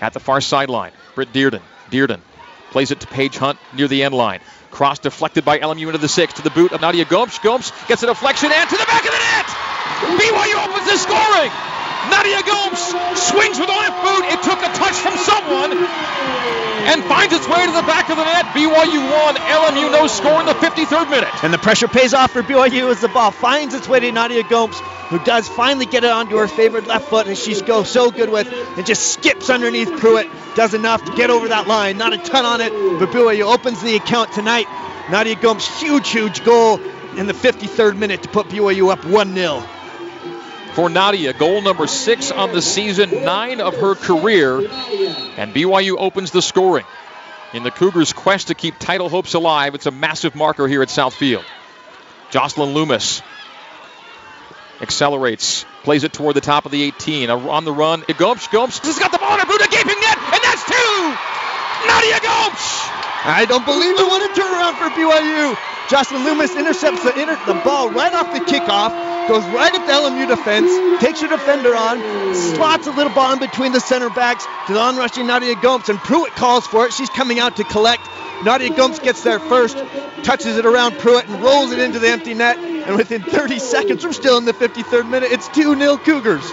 At the far sideline, Britt Dearden. Dearden plays it to Paige Hunt near the end line. Cross deflected by LMU into the six to the boot of Nadia Gomes. Gomes gets a deflection and to the back of the net. BYU opens the scoring. Nadia Gomes swings with the left boot. It took a touch from someone and finds its way to the back of the net. BYU won. LMU no score in the 53rd minute. And the pressure pays off for BYU as the ball finds its way to Nadia Gomes, who does finally get it onto her favorite left foot, and she's go so good with, and just skips underneath Pruitt. Does enough to get over that line. Not a ton on it, but BYU opens the account tonight. Nadia Gomes, huge, huge goal in the 53rd minute to put BYU up 1 0 for Nadia. Goal number six on the season, nine of her career. And BYU opens the scoring. In the Cougars' quest to keep title hopes alive, it's a massive marker here at Southfield. Jocelyn Loomis accelerates, plays it toward the top of the 18. On the run, it Gomes, Gomes has got the ball in a gaping net, and that's two! Nadia Gomes! I don't believe it. What a turnaround for BYU. Jocelyn Loomis intercepts the, inter- the ball right off the kickoff goes right at the LMU defense, takes your defender on, slots a little ball between the center backs to the onrushing Nadia Gomes, and Pruitt calls for it. She's coming out to collect. Nadia Gomes gets there first, touches it around Pruitt, and rolls it into the empty net. And within 30 seconds, we're still in the 53rd minute. It's 2 0 Cougars.